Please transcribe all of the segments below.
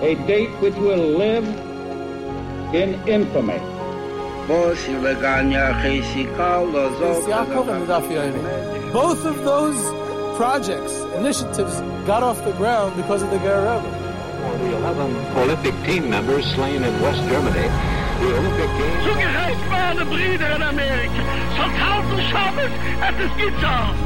A date which will live in infamy. Both of those projects, initiatives, got off the ground because of the Ger The 11 Olympic team members slain in West Germany. The Olympic Games. Zugerecht waren Brüder in Amerika. Schon tausend Schabbos, er es ist getan.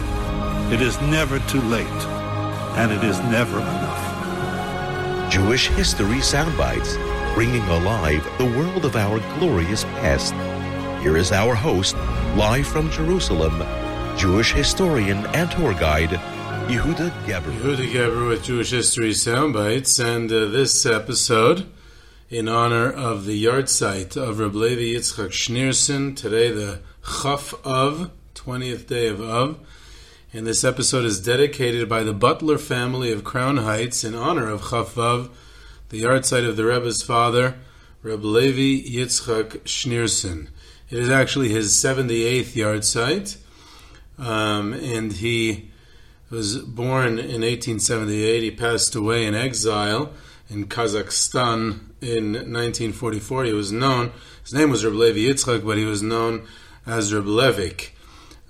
it is never too late, and it is never enough. Jewish History Soundbites, bringing alive the world of our glorious past. Here is our host, live from Jerusalem, Jewish historian and tour guide, Yehuda Geberer. Yehuda Geberer with Jewish History Soundbites, and uh, this episode in honor of the yahrzeit of Reb Levi Yitzchak Schneerson, today the Chaf Av, 20th day of Av. And this episode is dedicated by the Butler family of Crown Heights in honor of Chaf Av, the yahrzeit of the Rebbe's father, Reb Levi Yitzchak Schneerson. It is actually his 78th yahrzeit, um, and he was born in 1878. He passed away in exile in Kazakhstan in 1944. He was known, his name was Reb Levi Yitzchak, but he was known as Reb Levik.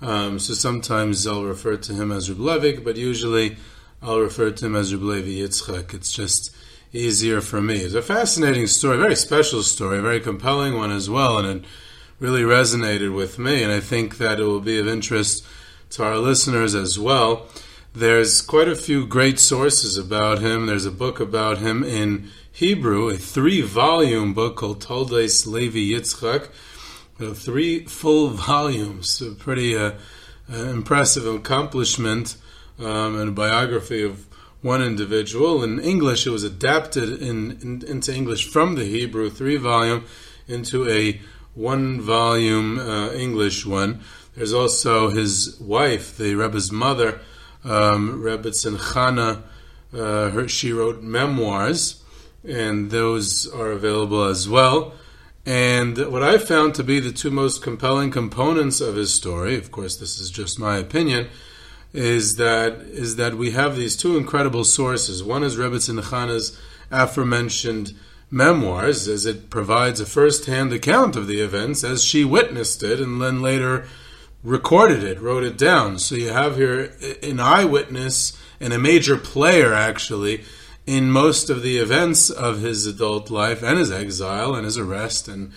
Um, so sometimes I'll refer to him as Reb Levik, but usually I'll refer to him as Reb Levi Yitzchak. It's just easier for me. It's a fascinating story, very special story, a very compelling one as well, and it really resonated with me, and I think that it will be of interest to our listeners as well. There's quite a few great sources about him. There's a book about him in Hebrew, a three volume book called Toldes Levi Yitzchak. Uh, three full volumes, a pretty uh, uh, impressive accomplishment um, and a biography of one individual. In English, it was adapted in, in, into English from the Hebrew, three volume, into a one volume uh, English one. There's also his wife, the Rebbe's mother, um, Rebbetzin Chana, uh, her, she wrote memoirs, and those are available as well. And what I found to be the two most compelling components of his story, of course, this is just my opinion, is that is that we have these two incredible sources. One is Rebbetzin Chana's aforementioned memoirs, as it provides a first-hand account of the events as she witnessed it, and then later recorded it, wrote it down. So you have here an eyewitness and a major player, actually, in most of the events of his adult life and his exile and his arrest. And,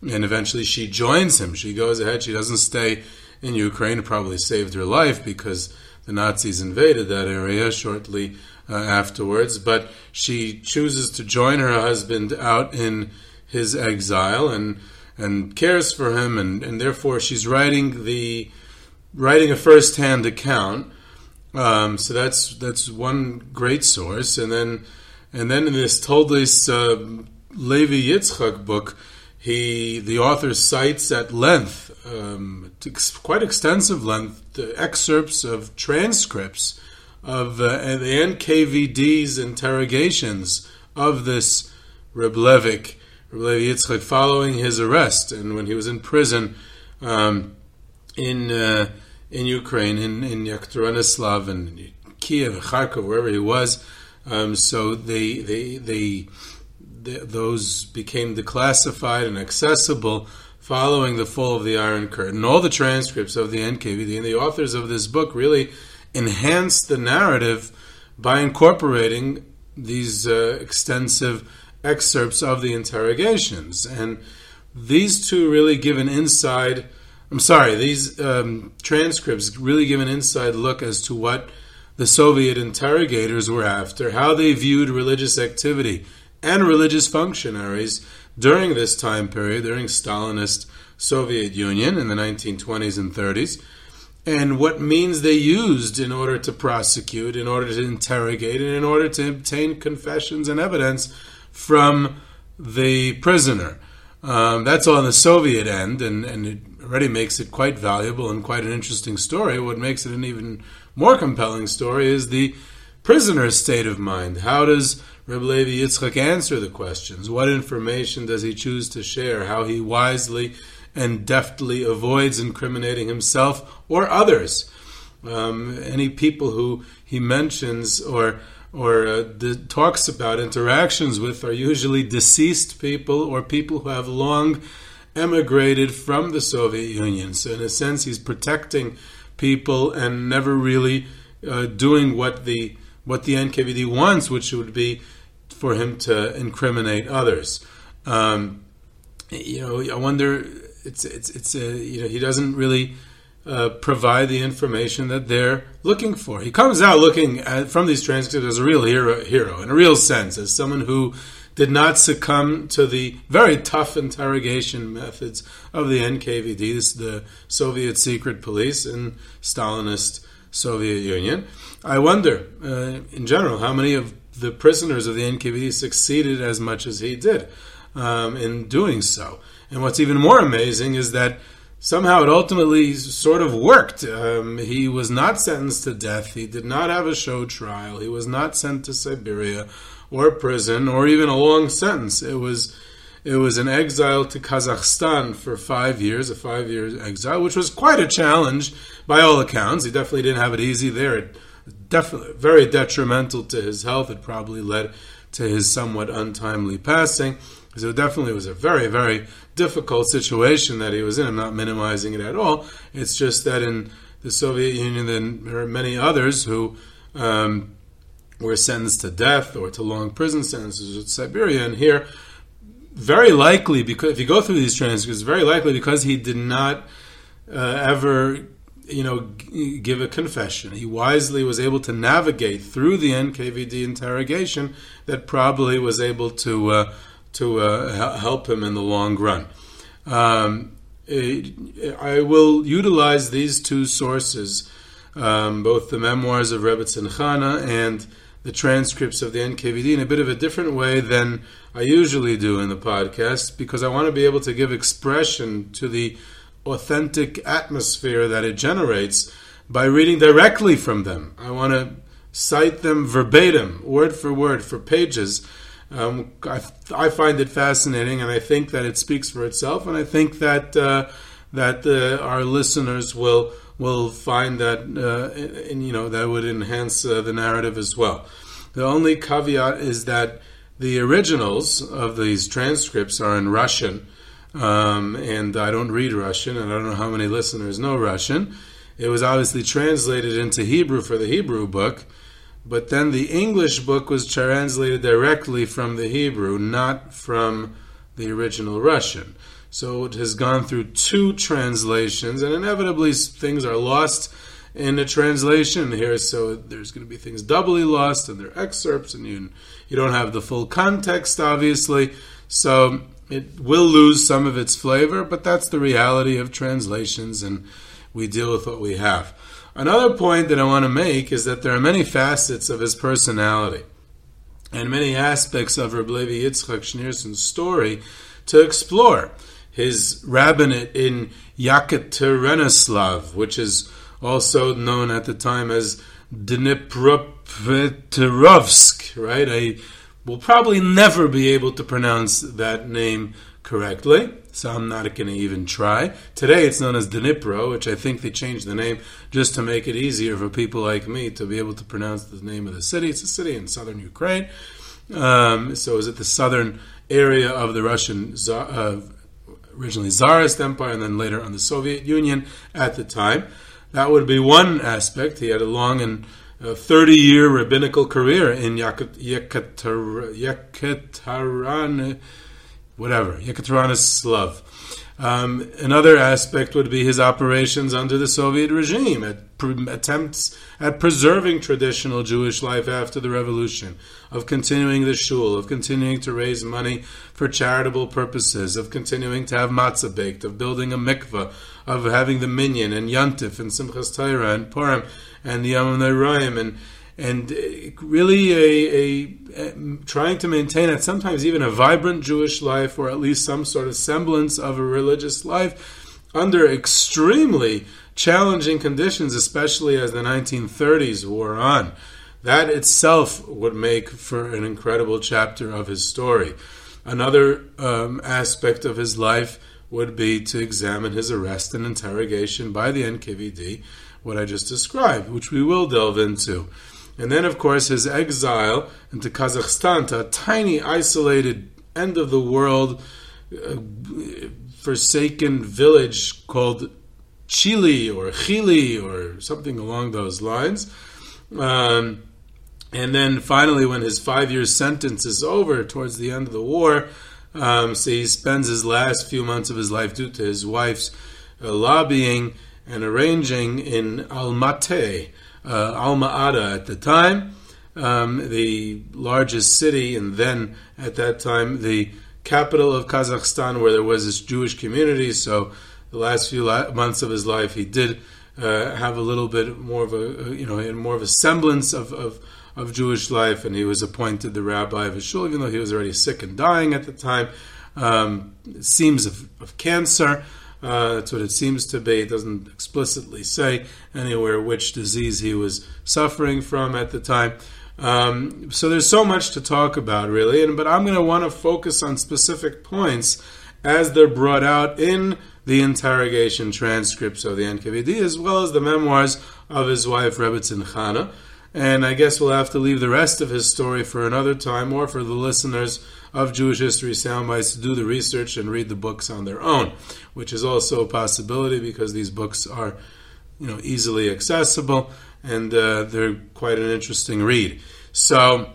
and eventually she joins him. She goes ahead, she doesn't stay in Ukraine. It probably saved her life because the Nazis invaded that area shortly uh, afterwards. But she chooses to join her husband out in his exile and and cares for him, and, and therefore she's writing the writing a first-hand account. Um, so that's that's one great source, and then and then in this Toldes uh, Levi Yitzchak book, he the author cites at length, um, quite extensive length, excerpts of transcripts of uh, the NKVD's interrogations of this Reb Levik Rabbi Yitzchak following his arrest and when he was in prison um, in uh, in Ukraine, in in Yekaterinoslav and Kiev, Kharkov, wherever he was. Um, so they they they, they those became declassified and accessible following the fall of the Iron Curtain. All the transcripts of the NKVD and the authors of this book really enhanced the narrative by incorporating these uh, extensive excerpts of the interrogations. And these two really give an inside, I'm sorry, these um, transcripts really give an inside look as to what the Soviet interrogators were after, how they viewed religious activity and religious functionaries during this time period, during Stalinist Soviet Union in the 1920s and 30s. and what means they used in order to prosecute, in order to interrogate, and in order to obtain confessions and evidence from the prisoner. Um, that's on the Soviet end, and, and it already makes it quite valuable and quite an interesting story. What makes it an even more compelling story is the prisoner's state of mind. How does Reb Levi Yitzchak answer the questions? What information does he choose to share? How he wisely and deftly avoids incriminating himself or others? Um, any people who he mentions or or uh, talks about interactions with are usually deceased people or people who have long emigrated from the Soviet Union. So, in a sense, he's protecting people and never really uh, doing what the what the NKVD wants, which would be for him to incriminate others. Um, you know, I wonder. It's it's it's a, you know he doesn't really uh, provide the information that they're looking for. He comes out looking at, from these transcripts as a real hero, hero in a real sense, as someone who did not succumb to the very tough interrogation methods of the NKVD, the Soviet secret police in Stalinist Soviet Union. I wonder, uh, in general, how many of the prisoners of the NKVD succeeded as much as he did um, in doing so. And what's even more amazing is that somehow it ultimately sort of worked. Um, he was not sentenced to death. He did not have a show trial. He was not sent to Siberia or prison or even a long sentence. It was it was an exile to Kazakhstan for five years, a five year exile, which was quite a challenge by all accounts. He definitely didn't have it easy there. It definitely very detrimental to his health. It probably led to his somewhat untimely passing. So definitely was a very, very difficult situation that he was in. I'm not minimizing it at all. It's just that in the Soviet Union, there are many others who um, were sentenced to death or to long prison sentences in Siberia. And here, very likely, because if you go through these transcripts, very likely because he did not uh, ever you know, give a confession. He wisely was able to navigate through the NKVD interrogation that probably was able to uh, to uh, help him in the long run. Um, I will utilize these two sources, um, both the memoirs of Rebbetzin Chana and the transcripts of the NKVD, in a bit of a different way than I usually do in the podcast, because I want to be able to give expression to the authentic atmosphere that it generates by reading directly from them. I want to cite them verbatim, word for word, for pages um, I, I, find it fascinating, and I think that it speaks for itself, and I think that uh, that uh, our listeners will will find that uh, and, you know that would enhance uh, the narrative as well. The only caveat is that the originals of these transcripts are in Russian, um, and I don't read Russian, and I don't know how many listeners know Russian. It was obviously translated into Hebrew for the Hebrew book but then the English book was translated directly from the Hebrew, not from the original Russian. So it has gone through two translations, and inevitably things are lost in the translation here. So there's going to be things doubly lost, and there are excerpts, and you you don't have the full context, obviously. So it will lose some of its flavor, but that's the reality of translations, and we deal with what we have. Another point that I want to make is that there are many facets of his personality and many aspects of Levi Yitzchak Schneerson's story to explore. His rabbinate in Yekaterinoslav, which is also known at the time as Dnipropetrovsk, right? I will probably never be able to pronounce that name correctly, so I'm not going to even try. Today it's known as Dnipro, which I think they changed the name just to make it easier for people like me to be able to pronounce the name of the city. It's a city in southern Ukraine. Um, so is it the southern area of the Russian, uh, originally Tsarist Empire, and then later on the Soviet Union at the time. That would be one aspect. He had a long and uh, 30 year rabbinical career in Yekaterinsk whatever, Yekaterinoslav. Um, another aspect would be his operations under the Soviet regime, at pre- attempts at preserving traditional Jewish life after the revolution, of continuing the shul, of continuing to raise money for charitable purposes, of continuing to have matzah baked, of building a mikveh, of having the minyan and yantif and Simchas Torah and Purim and the Yom and and really a, a, a, trying to maintain it, sometimes even a vibrant Jewish life, or at least some sort of semblance of a religious life, under extremely challenging conditions, especially as the 1930s wore on. That itself would make for an incredible chapter of his story. Another um, aspect of his life would be to examine his arrest and interrogation by the NKVD, what I just described, which we will delve into. And then, of course, his exile into Kazakhstan, to a tiny, isolated, end of the world, uh, forsaken village called Chile or Chile or something along those lines. Um, and then finally, when his five year sentence is over towards the end of the war, um, so he spends his last few months of his life due to his wife's uh, lobbying and arranging in Almaty uh, Ata at the time, um, the largest city, and then at that time the capital of Kazakhstan, where there was this Jewish community. So the last few months of his life, he did uh, have a little bit more of a you know more of a semblance of, of of Jewish life, and he was appointed the rabbi of his shul, even though he was already sick and dying at the time. Um, seems of, of cancer. Uh, that's what it seems to be. It doesn't explicitly say anywhere which disease he was suffering from at the time. Um, so there's so much to talk about, really. And but I'm going to want to focus on specific points as they're brought out in the interrogation transcripts of the NKVD, as well as the memoirs of his wife Rebbetzin Chana. And I guess we'll have to leave the rest of his story for another time, or for the listeners of Jewish History Soundbites to do the research and read the books on their own, which is also a possibility because these books are, you know, easily accessible and uh, they're quite an interesting read. So,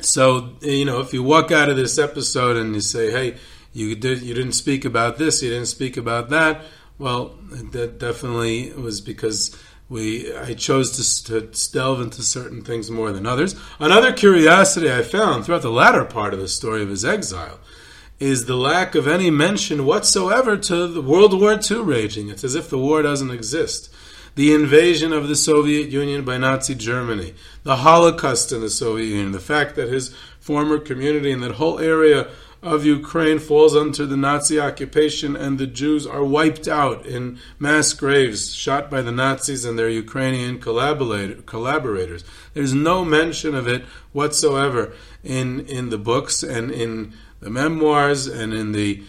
so you know, if you walk out of this episode and you say, "Hey, you did you didn't speak about this, you didn't speak about that," well, that definitely was because we I chose to, to, delve into certain things more than others. Another curiosity I found throughout the latter part of the story of his exile is the lack of any mention whatsoever to the World War II raging. It's as if the war doesn't exist. The invasion of the Soviet Union by Nazi Germany, the Holocaust in the Soviet Union, the fact that his former community and that whole area of Ukraine falls under the Nazi occupation, and the Jews are wiped out in mass graves, shot by the Nazis and their Ukrainian collaborators. There's no mention of it whatsoever in in the books and in the memoirs and in the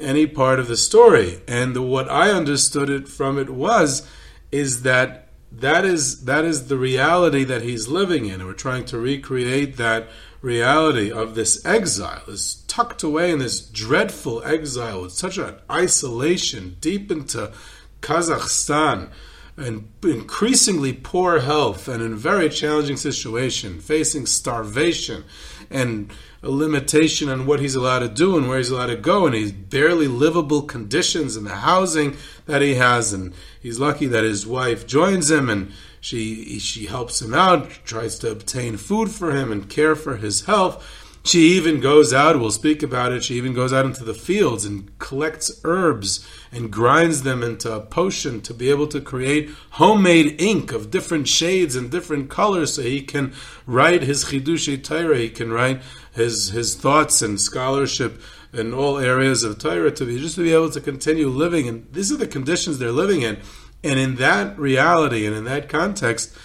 any part of the story. And the, what I understood it from it was is that that is that is the reality that he's living in. And we're trying to recreate that reality of this exile, is tucked away in this dreadful exile with such an isolation deep into Kazakhstan and increasingly poor health and in a very challenging situation, facing starvation and a limitation on what he's allowed to do and where he's allowed to go, and he's barely livable conditions in the housing that he has, and he's lucky that his wife joins him and she she helps him out, tries to obtain food for him and care for his health. She even goes out, we'll speak about it, she even goes out into the fields and collects herbs and grinds them into a potion to be able to create homemade ink of different shades and different colors so he can write his Chidushei Torah, he can write his, his thoughts and scholarship in all areas of Torah to be just to be able to continue living. And these are the conditions they're living in. And in that reality and in that context,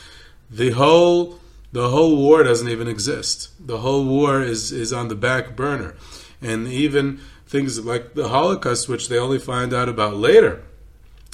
the whole the whole war doesn't even exist. The whole war is is on the back burner, and even things like the Holocaust, which they only find out about later.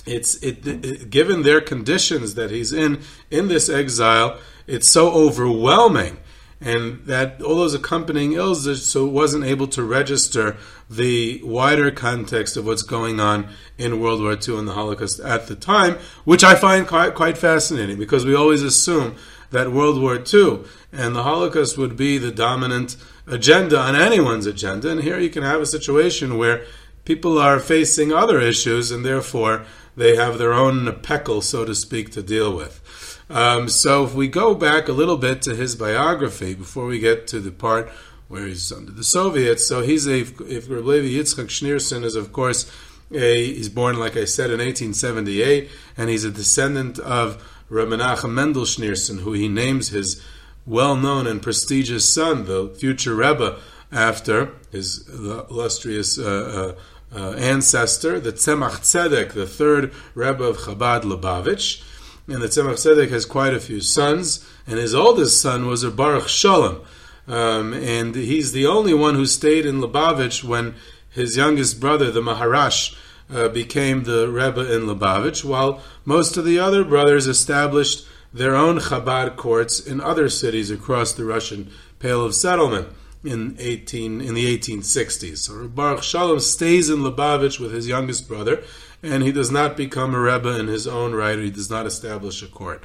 It's it, it given their conditions that he's in in this exile. It's so overwhelming and that all those accompanying ills so wasn't able to register the wider context of what's going on in World War II and the Holocaust at the time, which I find quite, quite fascinating because we always assume that World War II and the Holocaust would be the dominant agenda on anyone's agenda. And here you can have a situation where people are facing other issues, and therefore they have their own peckle, so to speak, to deal with. Um, so if we go back a little bit to his biography before we get to the part where he's under the Soviets, so he's a if Reb Yitzchak Schneerson is of course a, he's born like I said in 1878, and he's a descendant of Reb Menachem Mendel Schneerson, who he names his well-known and prestigious son, the future Rebbe after his illustrious. Uh, uh, uh, ancestor, the Tzemach Tzedek, the third Rebbe of Chabad Lubavitch. And the Tzemach Tzedek has quite a few sons, and his oldest son was a Baruch Shalom. Um, and he's the only one who stayed in Lubavitch when his youngest brother, the Maharash, uh, became the Rebbe in Lubavitch, while most of the other brothers established their own Chabad courts in other cities across the Russian Pale of Settlement in 18 in the 1860s. So Baruch Shalom stays in Lubavitch with his youngest brother, and he does not become a rebbe in his own right. He does not establish a court.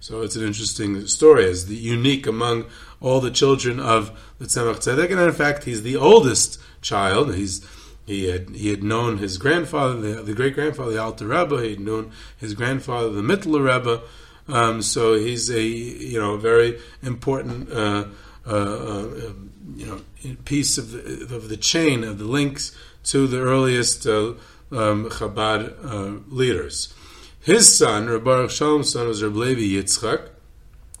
So it's an interesting story. It's the unique among all the children of the Tzemach Tzedek, and in fact, he's the oldest child. He's he had he had known his grandfather, the, the great grandfather, the Alter Rebbe. He had known his grandfather, the Mittler Rebbe. Um, so he's a you know very important. Uh, uh, uh, you know piece of the, of the chain of the links to the earliest uh, um, Chabad uh, leaders. His son, Rabbi Baruch Shalom's son, was Rabbi Levi Yitzchak,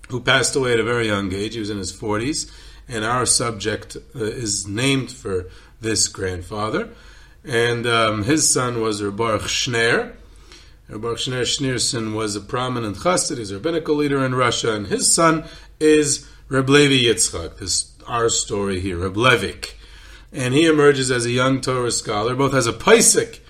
who passed away at a very young age. He was in his 40s, and our subject uh, is named for this grandfather. And um, his son was Rabbi Baruch Schneer. Rabbi Baruch Schneer Schneerson was a prominent chassid, he's a rabbinical leader in Russia, and his son is Reb Levi Yitzchak. This our story here, Reb Levik. And he emerges as a young Torah scholar, both as a Paisik,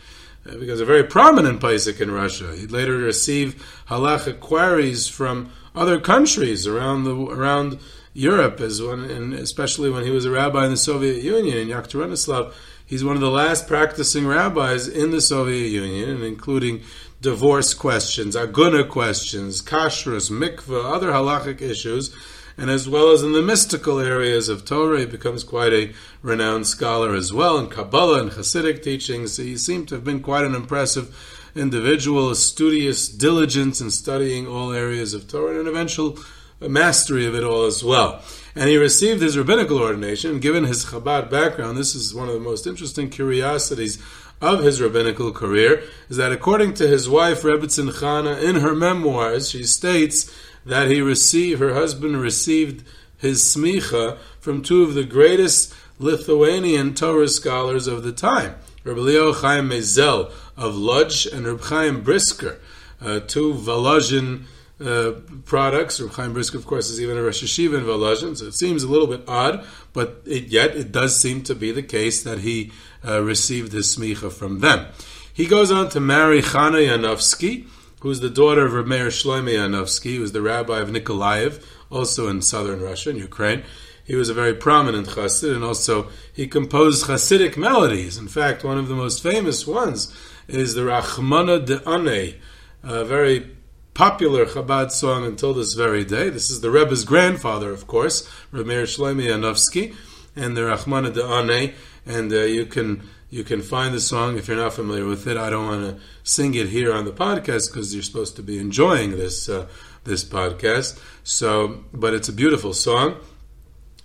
uh, because a very prominent Paisik in Russia. He'd later received halachic queries from other countries around the around Europe, as and especially when he was a rabbi in the Soviet Union in Yekaterinoslav. He's one of the last practicing rabbis in the Soviet Union, including divorce questions, aguna questions, kashrus, mikvah, other halachic issues and as well as in the mystical areas of Torah, he becomes quite a renowned scholar as well in Kabbalah and Hasidic teachings. He seemed to have been quite an impressive individual, a studious diligence in studying all areas of Torah, and an eventual mastery of it all as well. And he received his rabbinical ordination. Given his Chabad background, this is one of the most interesting curiosities of his rabbinical career, is that according to his wife, Rebbetzin Chana, in her memoirs, she states that he received, her husband received his smicha from two of the greatest Lithuanian Torah scholars of the time, Rabbi Leo Chaim Meisel of Lodz and Rabbi Chaim Brisker, uh, two Volozhin uh, products. Rabbi Chaim Brisker, of course, is even a Rosh Yeshiva in Volozhin, so it seems a little bit odd, but it, yet it does seem to be the case that he uh, received his smicha from them. He goes on to marry Chana Yanovsky, who's the daughter of Rameir Shlomo Yanovsky, who was the rabbi of Nikolaev, also in southern Russia, in Ukraine. He was a very prominent chassid, and also he composed chassidic melodies. In fact, one of the most famous ones is the Rachmana de Ane, a very popular Chabad song until this very day. This is the Rebbe's grandfather, of course, Rameir Shlomo Yanovsky, and the Rachmana de Ane, and uh, you can you can find the song if you're not familiar with it. I don't want to sing it here on the podcast because you're supposed to be enjoying this uh, this podcast. So, but it's a beautiful song.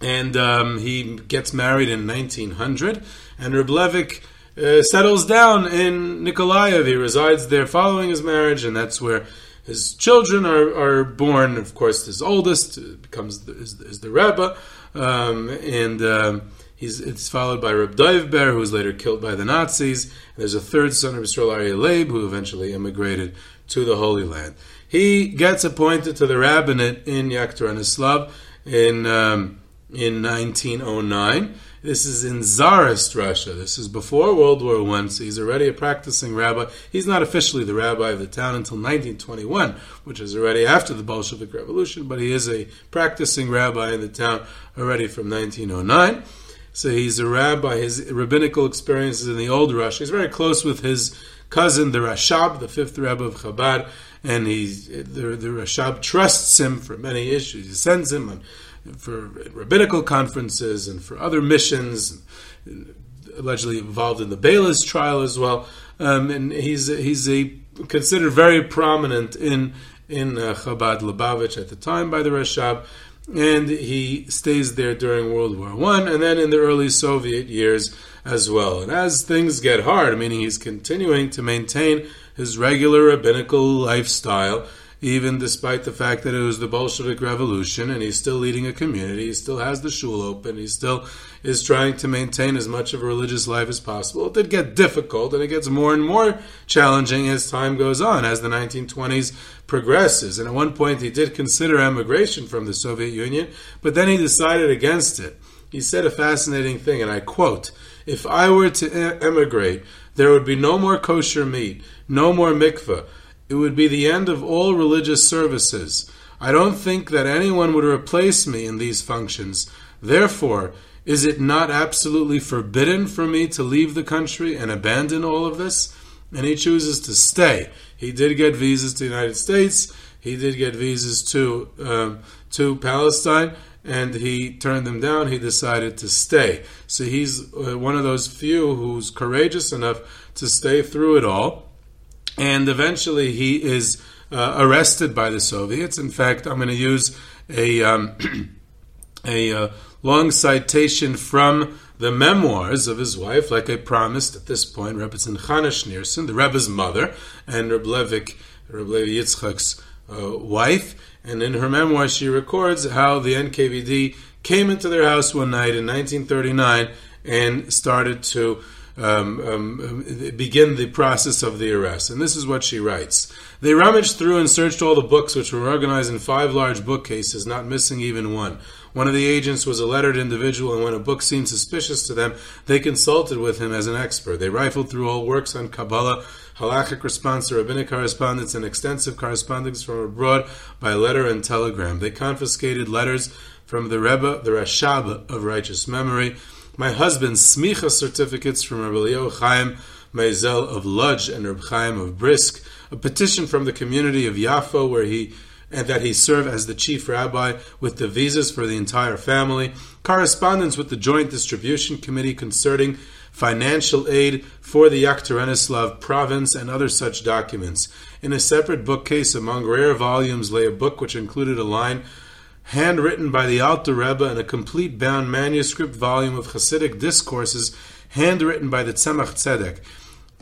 And um, he gets married in 1900, and Reb Levik uh, settles down in Nikolaev. He resides there following his marriage, and that's where his children are, are born. Of course, his oldest becomes the, is, is the Rebbe, um, and um, He's, it's followed by Reb Ber, who was later killed by the Nazis. And there's a third son of Yisrael Aryeh Leib, who eventually immigrated to the Holy Land. He gets appointed to the rabbinate in Yekaterinoslav in um, in 1909. This is in Tsarist Russia. This is before World War One, so he's already a practicing rabbi. He's not officially the rabbi of the town until 1921, which is already after the Bolshevik Revolution, but he is a practicing rabbi in the town already from 1909. So he's a rabbi. His rabbinical experiences in the old Russia. He's very close with his cousin, the Rashab, the fifth Rebbe of Chabad, and he's the, the Rashab trusts him for many issues. He sends him on, for rabbinical conferences and for other missions. allegedly involved in the Beilis trial as well, um, and he's he's a considered very prominent in in uh, Chabad Lubavitch at the time by the Rashab, and he stays there during World War One, and then in the early Soviet years as well. And as things get hard, meaning he's continuing to maintain his regular rabbinical lifestyle even despite the fact that it was the Bolshevik Revolution and he's still leading a community, he still has the shul open, he still is trying to maintain as much of a religious life as possible. It did get difficult and it gets more and more challenging as time goes on, as the 1920s progresses. And at one point he did consider emigration from the Soviet Union, but then he decided against it. He said a fascinating thing, and I quote If I were to emigrate, there would be no more kosher meat, no more mikveh it would be the end of all religious services. I don't think that anyone would replace me in these functions. Therefore, is it not absolutely forbidden for me to leave the country and abandon all of this? And he chooses to stay. He did get visas to the United States. He did get visas to um, to Palestine, and he turned them down. He decided to stay. So he's uh, one of those few who's courageous enough to stay through it all and eventually he is uh, arrested by the Soviets. In fact, I'm going to use a um, a uh, long citation from the memoirs of his wife, like I promised at this point, Rebbetzin Chana Schneerson, the Rebbe's mother, and Reb Levik, Reb Levi Yitzchak's uh, wife. And in her memoir, she records how the NKVD came into their house one night in 1939 and started to um, um, begin the process of the arrest. And this is what she writes. They rummaged through and searched all the books, which were organized in five large bookcases, not missing even one. One of the agents was a lettered individual, and when a book seemed suspicious to them, they consulted with him as an expert. They rifled through all works on Kabbalah, halachic responsa to rabbinic correspondence, and extensive correspondence from abroad by letter and telegram. They confiscated letters from the Rebbe, the Rashab of righteous memory, my husband's smicha certificates from Rabbi Leo Chaim Meisel of Lodz and Rabbi Chaim of Brisk, a petition from the community of Yafo where he and that he serve as the chief rabbi with the visas for the entire family, correspondence with the Joint Distribution Committee concerning financial aid for the Yekaterinoslav province, and other such documents. In a separate bookcase among rare volumes lay a book which included a line handwritten by the Alter Rebbe in a complete bound manuscript volume of Hasidic discourses, handwritten by the Tzemach Tzedek.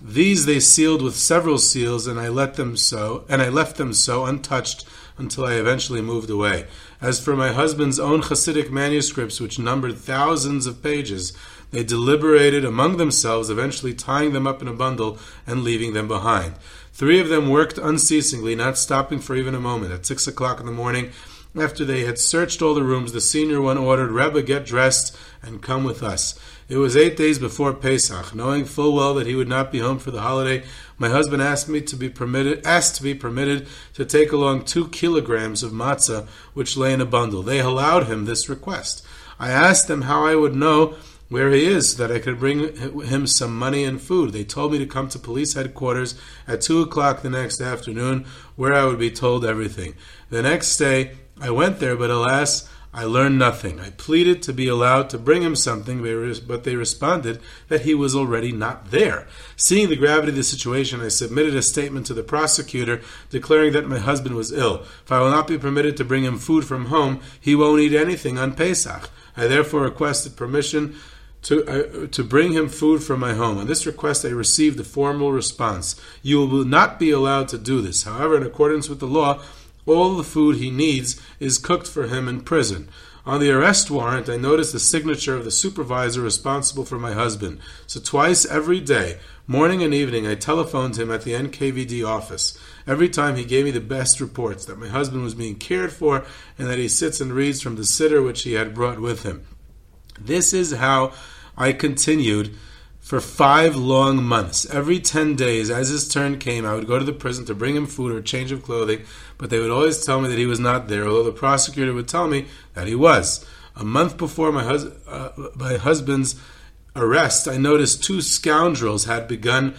These they sealed with several seals, and I let them so, and I left them so untouched until I eventually moved away. As for my husband's own Hasidic manuscripts, which numbered thousands of pages, they deliberated among themselves, eventually tying them up in a bundle and leaving them behind. Three of them worked unceasingly, not stopping for even a moment. At six o'clock in the morning, after they had searched all the rooms, the senior one ordered, Rebbe, get dressed and come with us. It was eight days before Pesach. Knowing full well that he would not be home for the holiday, my husband asked me to be permitted, asked to be permitted to take along two kilograms of matzah, which lay in a bundle. They allowed him this request. I asked them how I would know where he is so that I could bring him some money and food. They told me to come to police headquarters at two o'clock the next afternoon, where I would be told everything. The next day, I went there, but alas, I learned nothing. I pleaded to be allowed to bring him something, but they responded that he was already not there. Seeing the gravity of the situation, I submitted a statement to the prosecutor declaring that my husband was ill. If I will not be permitted to bring him food from home, he won't eat anything on Pesach. I therefore requested permission to, uh, to bring him food from my home. On this request, I received a formal response. You will not be allowed to do this. However, in accordance with the law, all the food he needs is cooked for him in prison. On the arrest warrant, I noticed the signature of the supervisor responsible for my husband. So twice every day, morning and evening, I telephoned him at the NKVD office. Every time he gave me the best reports that my husband was being cared for and that he sits and reads from the sitter which he had brought with him. This is how I continued for five long months. Every 10 days, as his turn came, I would go to the prison to bring him food or change of clothing, but they would always tell me that he was not there, although the prosecutor would tell me that he was. A month before my, hus- uh, my husband's arrest, I noticed two scoundrels had begun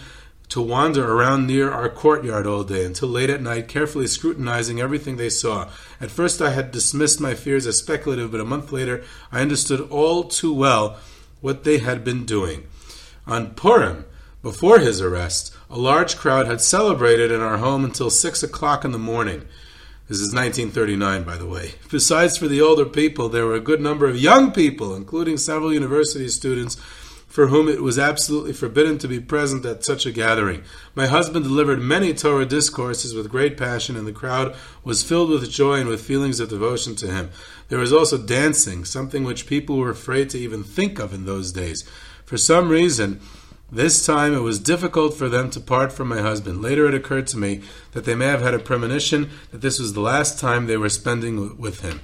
to wander around near our courtyard all day until late at night, carefully scrutinizing everything they saw. At first, I had dismissed my fears as speculative, but a month later, I understood all too well what they had been doing. On Purim, before his arrest, a large crowd had celebrated in our home until 6 o'clock in the morning. This is 1939, by the way. Besides for the older people, there were a good number of young people, including several university students, for whom it was absolutely forbidden to be present at such a gathering. My husband delivered many Torah discourses with great passion, and the crowd was filled with joy and with feelings of devotion to him. There was also dancing, something which people were afraid to even think of in those days. For some reason, this time it was difficult for them to part from my husband. Later it occurred to me that they may have had a premonition that this was the last time they were spending with him.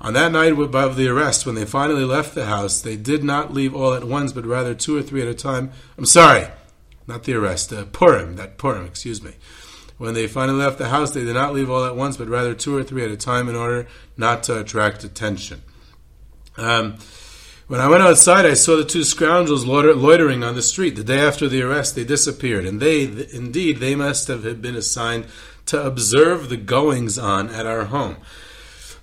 On that night above the arrest, when they finally left the house, they did not leave all at once, but rather two or three at a time. I'm sorry, not the arrest, uh, Purim, that Purim, excuse me. When they finally left the house, they did not leave all at once, but rather two or three at a time in order not to attract attention. Um, when I went outside, I saw the two scoundrels loitering on the street. The day after the arrest, they disappeared, and they, indeed, they must have been assigned to observe the goings on at our home.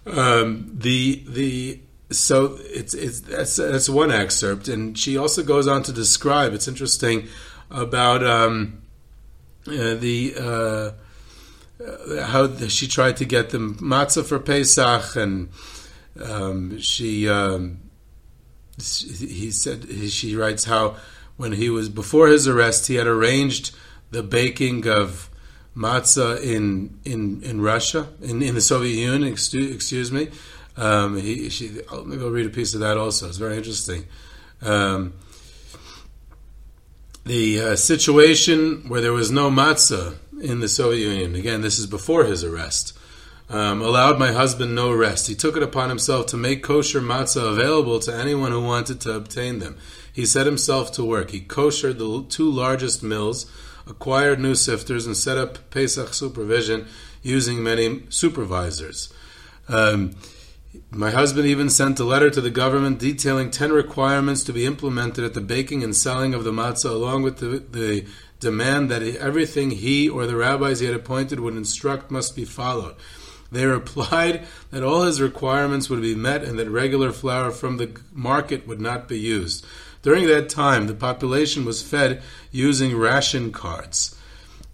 Um, the the so it's it's that's that's one excerpt, and she also goes on to describe. It's interesting about um, uh, the. Uh, how she tried to get them matzah for Pesach, and um, she, um, he said she writes how when he was before his arrest, he had arranged the baking of matzah in in in Russia, in, in the Soviet Union. Excuse, excuse me. Um, he, she, maybe I'll read a piece of that also. It's very interesting. Um, the uh, situation where there was no matzah in the Soviet Union. Again, this is before his arrest. Um, allowed my husband no rest. He took it upon himself to make kosher matzah available to anyone who wanted to obtain them. He set himself to work. He koshered the two largest mills acquired new sifters, and set up Pesach supervision using many supervisors. Um, my husband even sent a letter to the government detailing 10 requirements to be implemented at the baking and selling of the matzah, along with the, the demand that everything he or the rabbis he had appointed would instruct must be followed. They replied that all his requirements would be met and that regular flour from the market would not be used. During that time, the population was fed using ration cards.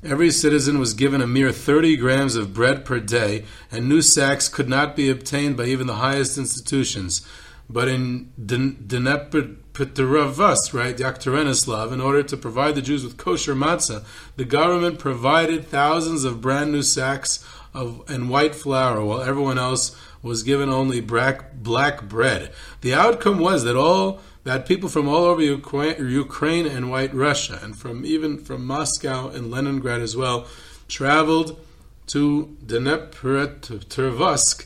Every citizen was given a mere 30 grams of bread per day, and new sacks could not be obtained by even the highest institutions. But in Dnepropetrovsk, right, Yekaterinoslav, in order to provide the Jews with kosher matzah, the government provided thousands of brand new sacks of and white flour, while everyone else was given only black, black bread. The outcome was that all that people from all over Ukraine and White Russia, and from even from Moscow and Leningrad as well, traveled to Dnepropetrovsk,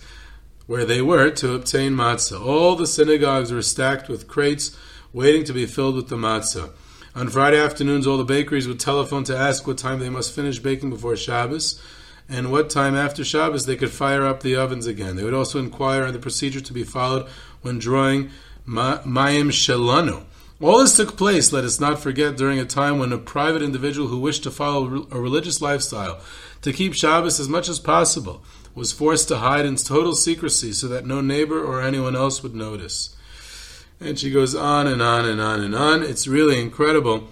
where they were, to obtain matzah. All the synagogues were stacked with crates waiting to be filled with the matzah. On Friday afternoons, all the bakeries would telephone to ask what time they must finish baking before Shabbos and what time after Shabbos they could fire up the ovens again. They would also inquire on the procedure to be followed when drawing Mayim Shelanu. All this took place, let us not forget, during a time when a private individual who wished to follow a religious lifestyle, to keep Shabbos as much as possible, was forced to hide in total secrecy so that no neighbor or anyone else would notice. And she goes on and on and on and on. It's really incredible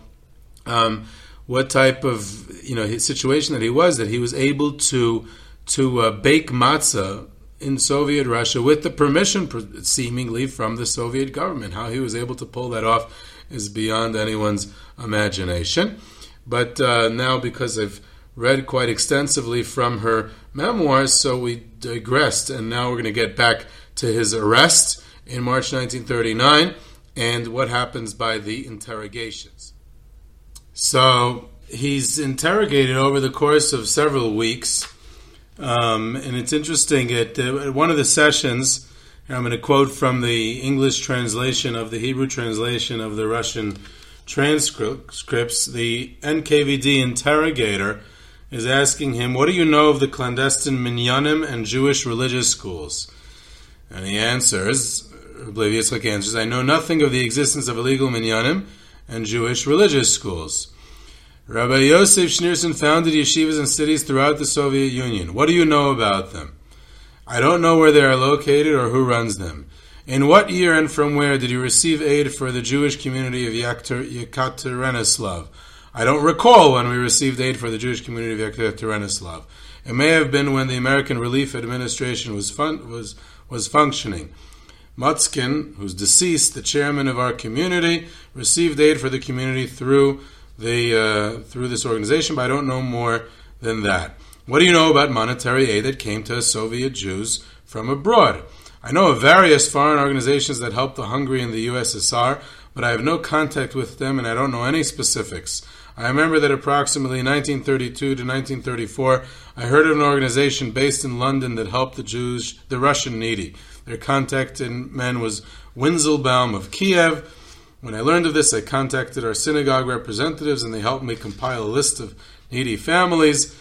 um, what type of you know situation that he was that he was able to to uh, bake matzah in Soviet Russia with the permission, seemingly, from the Soviet government. How he was able to pull that off is beyond anyone's imagination. But uh, now, because I've read quite extensively from her memoirs, so we digressed, and now we're going to get back to his arrest in March 1939 and what happens by the interrogations. So he's interrogated over the course of several weeks um, and it's interesting at, at, one of the sessions, I'm going to quote from the English translation of the Hebrew translation of the Russian transcripts. The NKVD interrogator is asking him, What do you know of the clandestine minyanim and Jewish religious schools? And he answers, Rabbi Yitzchak answers, I know nothing of the existence of illegal minyanim and Jewish religious schools. Rabbi Yosef Schneerson founded yeshivas in cities throughout the Soviet Union. What do you know about them? I don't know where they are located or who runs them. In what year and from where did you receive aid for the Jewish community of Yekaterinoslav? I don't recall when we received aid for the Jewish community of Yekaterinoslav. It may have been when the American Relief Administration was fun- was was functioning. Mutzkin, who's deceased, the chairman of our community, received aid for the community through the uh, through this organization, but I don't know more than that. What do you know about monetary aid that came to Soviet Jews from abroad? I know of various foreign organizations that helped the hungry in the USSR, but I have no contact with them and I don't know any specifics. I remember that approximately 1932 to 1934, I heard of an organization based in London that helped the Jews, the Russian needy. Their contact in man was Winzelbaum of Kiev. When I learned of this, I contacted our synagogue representatives and they helped me compile a list of needy families.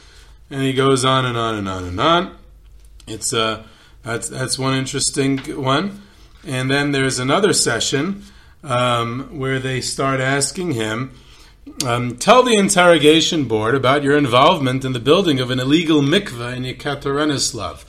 And he goes on and on and on and on. It's uh, that's that's one interesting one. And then there's another session um, where they start asking him, um, tell the interrogation board about your involvement in the building of an illegal mikveh in Yekaterinoslav.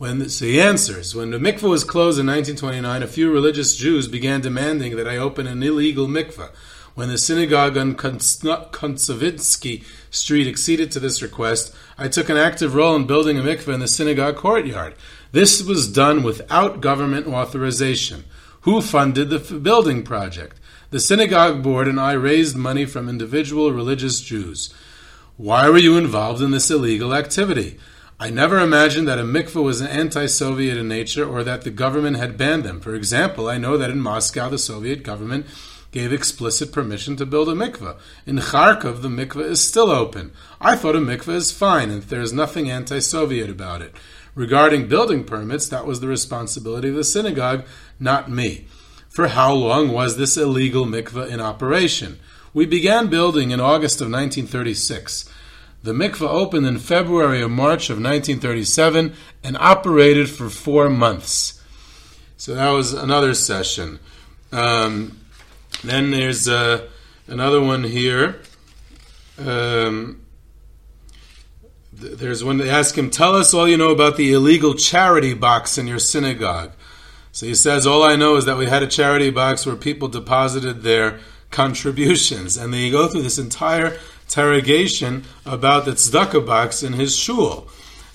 When so he answers, when the mikveh was closed in 1929, a few religious Jews began demanding that I open an illegal mikveh. When the synagogue on Kontsevitsky Street acceded to this request, I took an active role in building a mikveh in the synagogue courtyard. This was done without government authorization. Who funded the building project? The synagogue board and I raised money from individual religious Jews. Why were you involved in this illegal activity? I never imagined that a mikveh was anti Soviet in nature or that the government had banned them. For example, I know that in Moscow the Soviet government gave explicit permission to build a mikveh. In Kharkov, the mikveh is still open. I thought a mikveh is fine and there is nothing anti Soviet about it. Regarding building permits, that was the responsibility of the synagogue, not me. For how long was this illegal mikveh in operation? We began building in August of 1936. The mikveh opened in February or March of 1937 and operated for four months. So that was another session. Um, then there's uh, another one here. Um, there's one they ask him, Tell us all you know about the illegal charity box in your synagogue. So he says, All I know is that we had a charity box where people deposited their contributions. And then you go through this entire interrogation about the tzedakah box in his shul.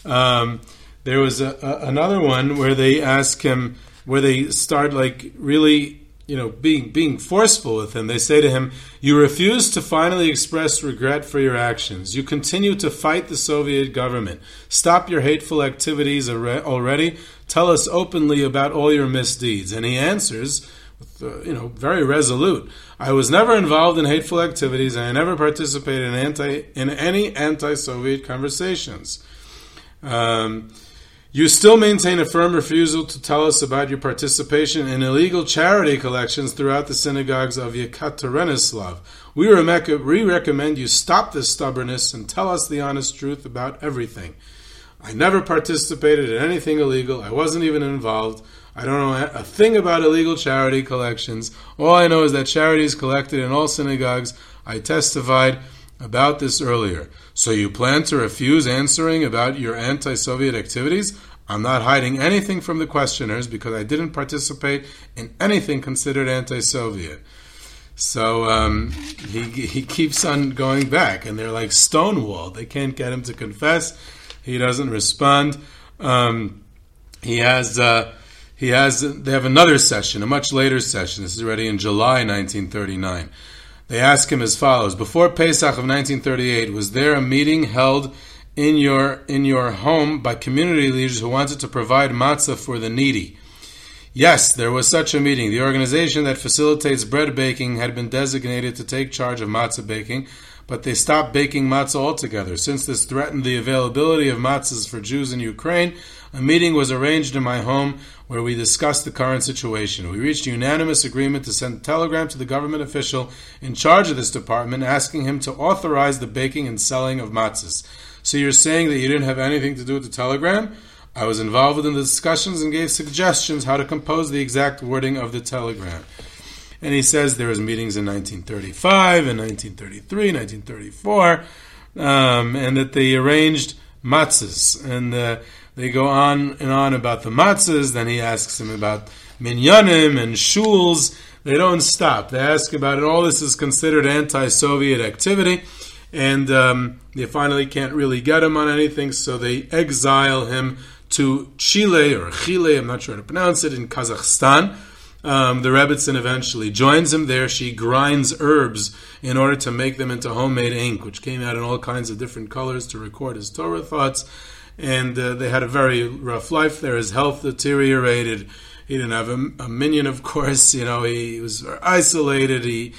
Um, there was a, a, another one where they ask him, where they start like really you know, being being forceful with him. They say to him, "You refuse to finally express regret for your actions. You continue to fight the Soviet government. Stop your hateful activities already. Tell us openly about all your misdeeds." And he answers, with, uh, you know, very resolute. I was never involved in hateful activities, and I never participated in anti in any anti-Soviet conversations. Um, you still maintain a firm refusal to tell us about your participation in illegal charity collections throughout the synagogues of Yekaterinoslav. We, we recommend you stop this stubbornness and tell us the honest truth about everything. I never participated in anything illegal. I wasn't even involved. I don't know a thing about illegal charity collections. All I know is that charity is collected in all synagogues. I testified about this earlier. So you plan to refuse answering about your anti Soviet activities? I'm not hiding anything from the questioners because I didn't participate in anything considered anti Soviet. So um, he, he keeps on going back, and they're like stonewalled. They can't get him to confess. He doesn't respond. Um, he has. Uh, he has. They have another session, a much later session. This is already in July 1939. They ask him as follows: Before Pesach of 1938, was there a meeting held in your in your home by community leaders who wanted to provide matzah for the needy? Yes, there was such a meeting. The organization that facilitates bread baking had been designated to take charge of matzah baking, but they stopped baking matzah altogether. Since this threatened the availability of matzahs for Jews in Ukraine, a meeting was arranged in my home where we discussed the current situation. We reached unanimous agreement to send a telegram to the government official in charge of this department asking him to authorize the baking and selling of matzahs. So you're saying that you didn't have anything to do with the telegram? I was involved in the discussions and gave suggestions how to compose the exact wording of the telegram. And he says there was meetings in 1935 and 1933, 1934, um, and that they arranged matzahs. And uh, they go on and on about the matzahs. Then he asks him about minyanim and shuls. They don't stop. They ask about it. All this is considered anti-Soviet activity, and um, they finally can't really get him on anything, so they exile him to Chili or Chili. I'm not sure how to pronounce it in Kazakhstan. Um, the Rebbitzin eventually joins him there. She grinds herbs in order to make them into homemade ink, which came out in all kinds of different colors to record his Torah thoughts. And uh, they had a very rough life there. His health deteriorated. He didn't have a, a minyan, of course. You know, he was isolated. He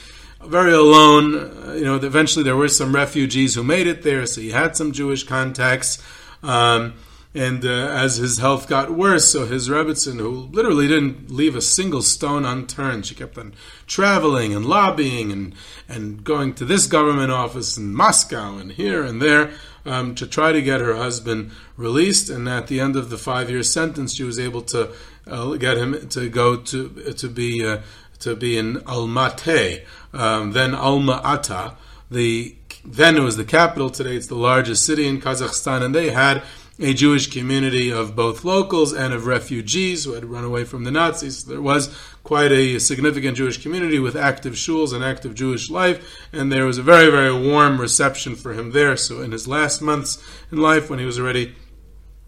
very alone. Uh, you know, eventually there were some refugees who made it there, so he had some Jewish contacts. Um, and uh, as his health got worse, so his Rebbitzin, who literally didn't leave a single stone unturned, she kept on traveling and lobbying and, and going to this government office in Moscow and here and there um, to try to get her husband released. And at the end of the five year sentence, she was able to uh, get him to go to to be uh, to be in Almaty, um, then Alma Ata. The then it was the capital. Today it's the largest city in Kazakhstan, and they had a Jewish community of both locals and of refugees who had run away from the Nazis. There was quite a significant Jewish community with active shuls and active Jewish life, and there was a very, very warm reception for him there. So, in his last months in life, when he was already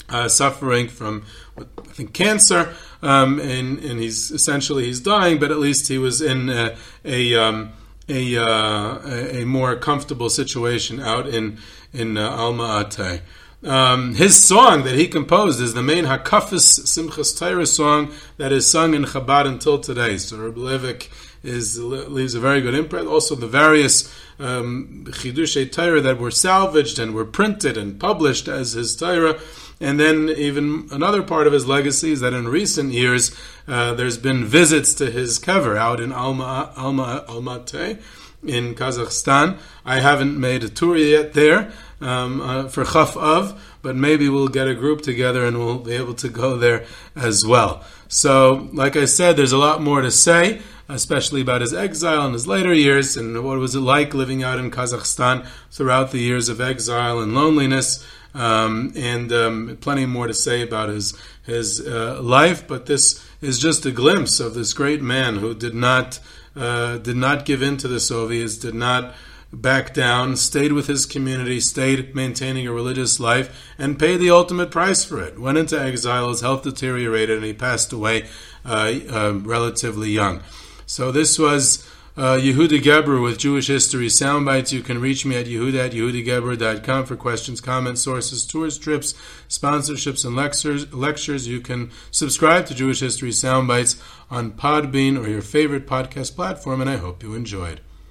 uh, suffering from, I think, cancer, um, and, and he's essentially he's dying, but at least he was in a, a um, a, uh, a, more comfortable situation out in in uh, Alma Ata. Um, his song that he composed is the main Hakafis Simchas Torah song that is sung in Chabad until today. So Reb Levik is leaves a very good imprint. Also, the various um, Chidushay Torah that were salvaged and were printed and published as his Torah. And then even another part of his legacy is that in recent years uh, there's been visits to his kever out in Alma Alma Almaty in Kazakhstan. I haven't made a tour yet there um, uh, for Chaf Av, but maybe we'll get a group together and we'll be able to go there as well. So, like I said, there's a lot more to say, especially about his exile and his later years and what it was it like living out in Kazakhstan throughout the years of exile and loneliness. Um, and um, plenty more to say about his his uh, life, but this is just a glimpse of this great man who did not uh, did not give in to the Soviets, did not back down, stayed with his community, stayed maintaining a religious life, and paid the ultimate price for it. Went into exile, his health deteriorated, and he passed away uh, uh, relatively young. So this was uh, Yehuda Geberer with Jewish History Soundbites. You can reach me at yehuda at yehudageberer.com for questions, comments, sources, tours, trips, sponsorships, and lectures. lectures. You can subscribe to Jewish History Soundbites on Podbean or your favorite podcast platform, and I hope you enjoyed.